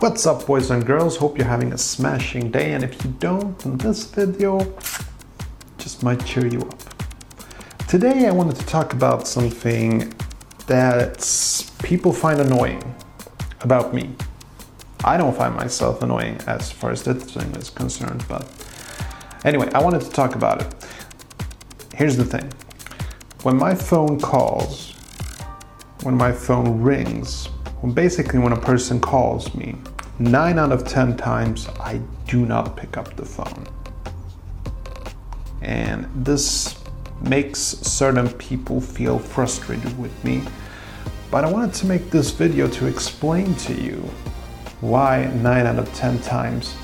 What's up boys and girls? Hope you're having a smashing day and if you don't, then this video just might cheer you up. Today I wanted to talk about something that people find annoying about me. I don't find myself annoying as far as this thing is concerned, but anyway, I wanted to talk about it. Here's the thing. When my phone calls, when my phone rings, when basically when a person calls me, nine out of 10 times I do not pick up the phone. And this makes certain people feel frustrated with me. But I wanted to make this video to explain to you why 9 out of 10 times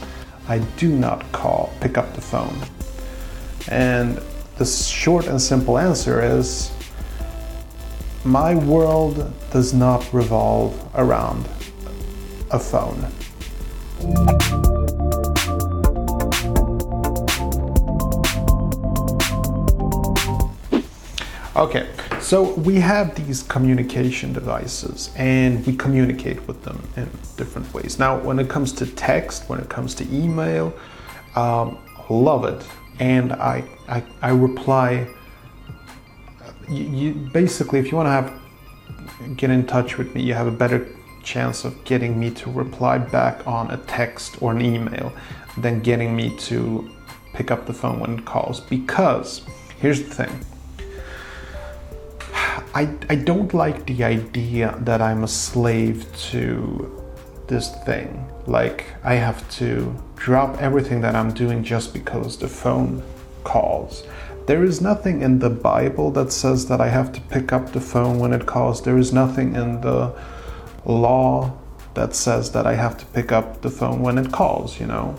I do not call, pick up the phone. And the short and simple answer is my world does not revolve around a phone. Okay, so we have these communication devices and we communicate with them in different ways. Now, when it comes to text, when it comes to email, um, love it. And I, I, I reply. You, you, basically, if you want to have get in touch with me, you have a better chance of getting me to reply back on a text or an email than getting me to pick up the phone when it calls. Because here's the thing I, I don't like the idea that I'm a slave to this thing. Like, I have to drop everything that I'm doing just because the phone calls. There is nothing in the Bible that says that I have to pick up the phone when it calls. There is nothing in the law that says that I have to pick up the phone when it calls, you know.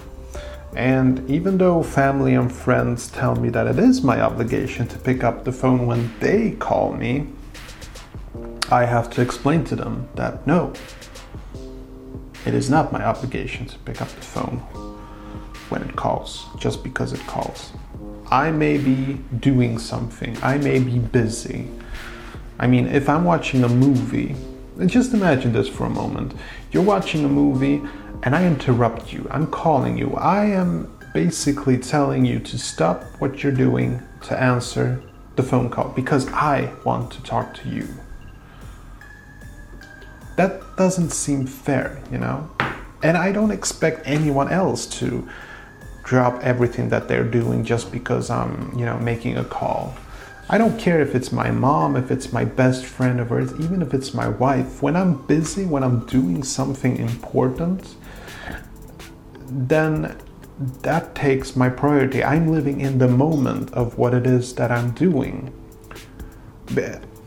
And even though family and friends tell me that it is my obligation to pick up the phone when they call me, I have to explain to them that no, it is not my obligation to pick up the phone when it calls, just because it calls. I may be doing something, I may be busy. I mean, if I'm watching a movie, just imagine this for a moment. You're watching a movie and I interrupt you, I'm calling you, I am basically telling you to stop what you're doing to answer the phone call because I want to talk to you that doesn't seem fair, you know? And I don't expect anyone else to drop everything that they're doing just because I'm, you know, making a call. I don't care if it's my mom, if it's my best friend, or even if it's my wife. When I'm busy, when I'm doing something important, then that takes my priority. I'm living in the moment of what it is that I'm doing.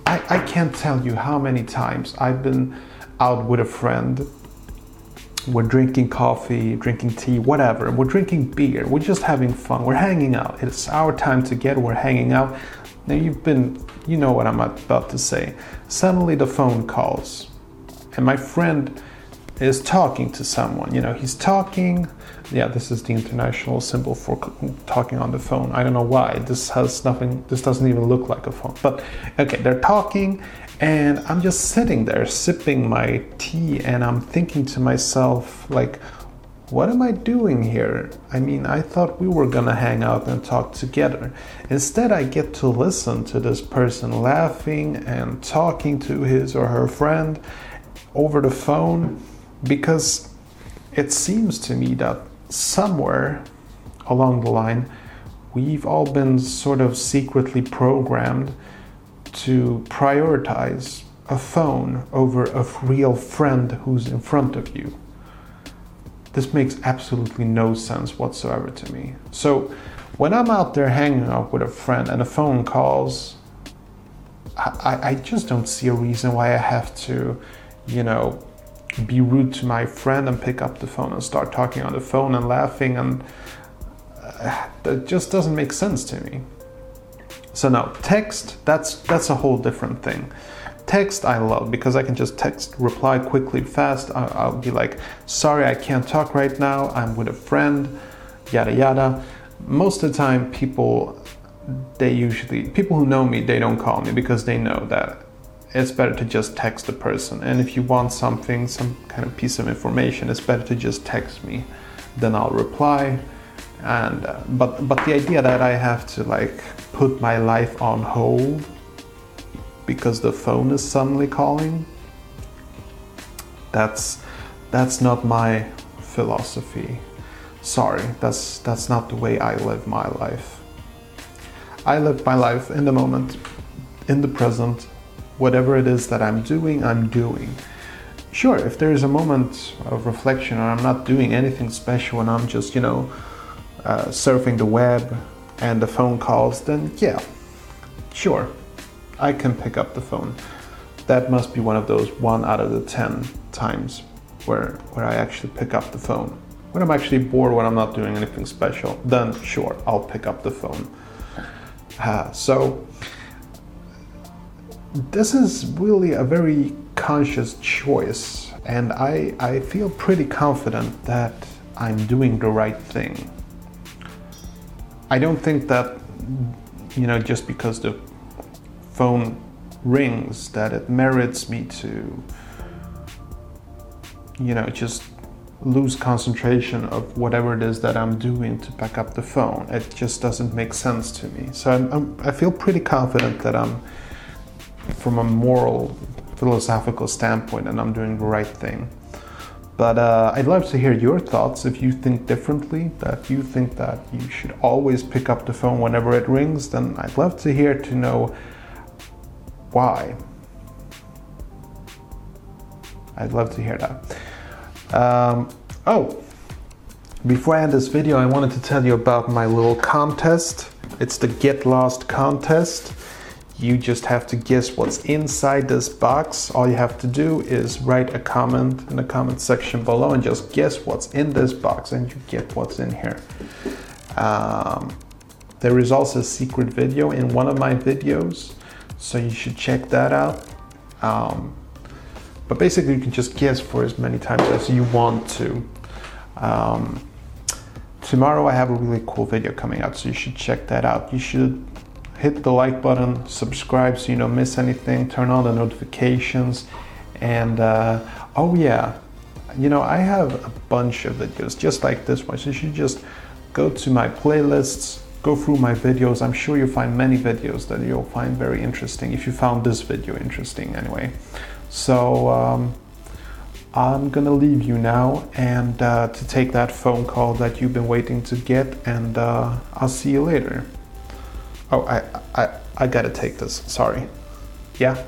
I, I can't tell you how many times I've been out with a friend. We're drinking coffee, drinking tea, whatever. We're drinking beer. We're just having fun. We're hanging out. It's our time together. We're hanging out. Now you've been, you know what I'm about to say. Suddenly the phone calls, and my friend is talking to someone. You know, he's talking. Yeah, this is the international symbol for talking on the phone. I don't know why. This has nothing, this doesn't even look like a phone. But okay, they're talking, and I'm just sitting there sipping my tea and I'm thinking to myself, like, what am I doing here? I mean, I thought we were gonna hang out and talk together. Instead, I get to listen to this person laughing and talking to his or her friend over the phone because it seems to me that somewhere along the line, we've all been sort of secretly programmed to prioritize a phone over a real friend who's in front of you. This makes absolutely no sense whatsoever to me. So, when I'm out there hanging out with a friend and a phone calls, I, I just don't see a reason why I have to, you know, be rude to my friend and pick up the phone and start talking on the phone and laughing and uh, that just doesn't make sense to me. So now text, that's that's a whole different thing. Text I love because I can just text, reply quickly, fast. I'll, I'll be like, sorry, I can't talk right now. I'm with a friend, yada yada. Most of the time, people they usually people who know me they don't call me because they know that it's better to just text the person. And if you want something, some kind of piece of information, it's better to just text me. Then I'll reply. And uh, but but the idea that I have to like put my life on hold because the phone is suddenly calling, that's that's not my philosophy. Sorry, that's that's not the way I live my life. I live my life in the moment, in the present, whatever it is that I'm doing, I'm doing. Sure, if there is a moment of reflection and I'm not doing anything special and I'm just, you know, uh, surfing the web and the phone calls, then yeah, sure, I can pick up the phone. That must be one of those one out of the 10 times where, where I actually pick up the phone. When I'm actually bored, when I'm not doing anything special, then sure, I'll pick up the phone. Uh, so, this is really a very conscious choice, and I, I feel pretty confident that I'm doing the right thing. I don't think that, you know, just because the phone rings, that it merits me to, you know, just lose concentration of whatever it is that I'm doing to pick up the phone. It just doesn't make sense to me. So I'm, I'm, i feel pretty confident that I'm from a moral, philosophical standpoint, and I'm doing the right thing. But uh, I'd love to hear your thoughts if you think differently, that you think that you should always pick up the phone whenever it rings, then I'd love to hear to know why. I'd love to hear that. Um, oh, before I end this video, I wanted to tell you about my little contest. It's the Get Lost contest. You just have to guess what's inside this box. All you have to do is write a comment in the comment section below and just guess what's in this box and you get what's in here. Um, there is also a secret video in one of my videos, so you should check that out. Um, but basically you can just guess for as many times as you want to. Um, tomorrow I have a really cool video coming out, so you should check that out. You should hit the like button, subscribe so you don't miss anything, turn on the notifications, and uh, oh yeah, you know, I have a bunch of videos just like this one, so you should just go to my playlists, go through my videos. I'm sure you'll find many videos that you'll find very interesting if you found this video interesting anyway. So um, I'm gonna leave you now and uh, to take that phone call that you've been waiting to get, and uh, I'll see you later. Oh, I, I, I gotta take this. Sorry. Yeah?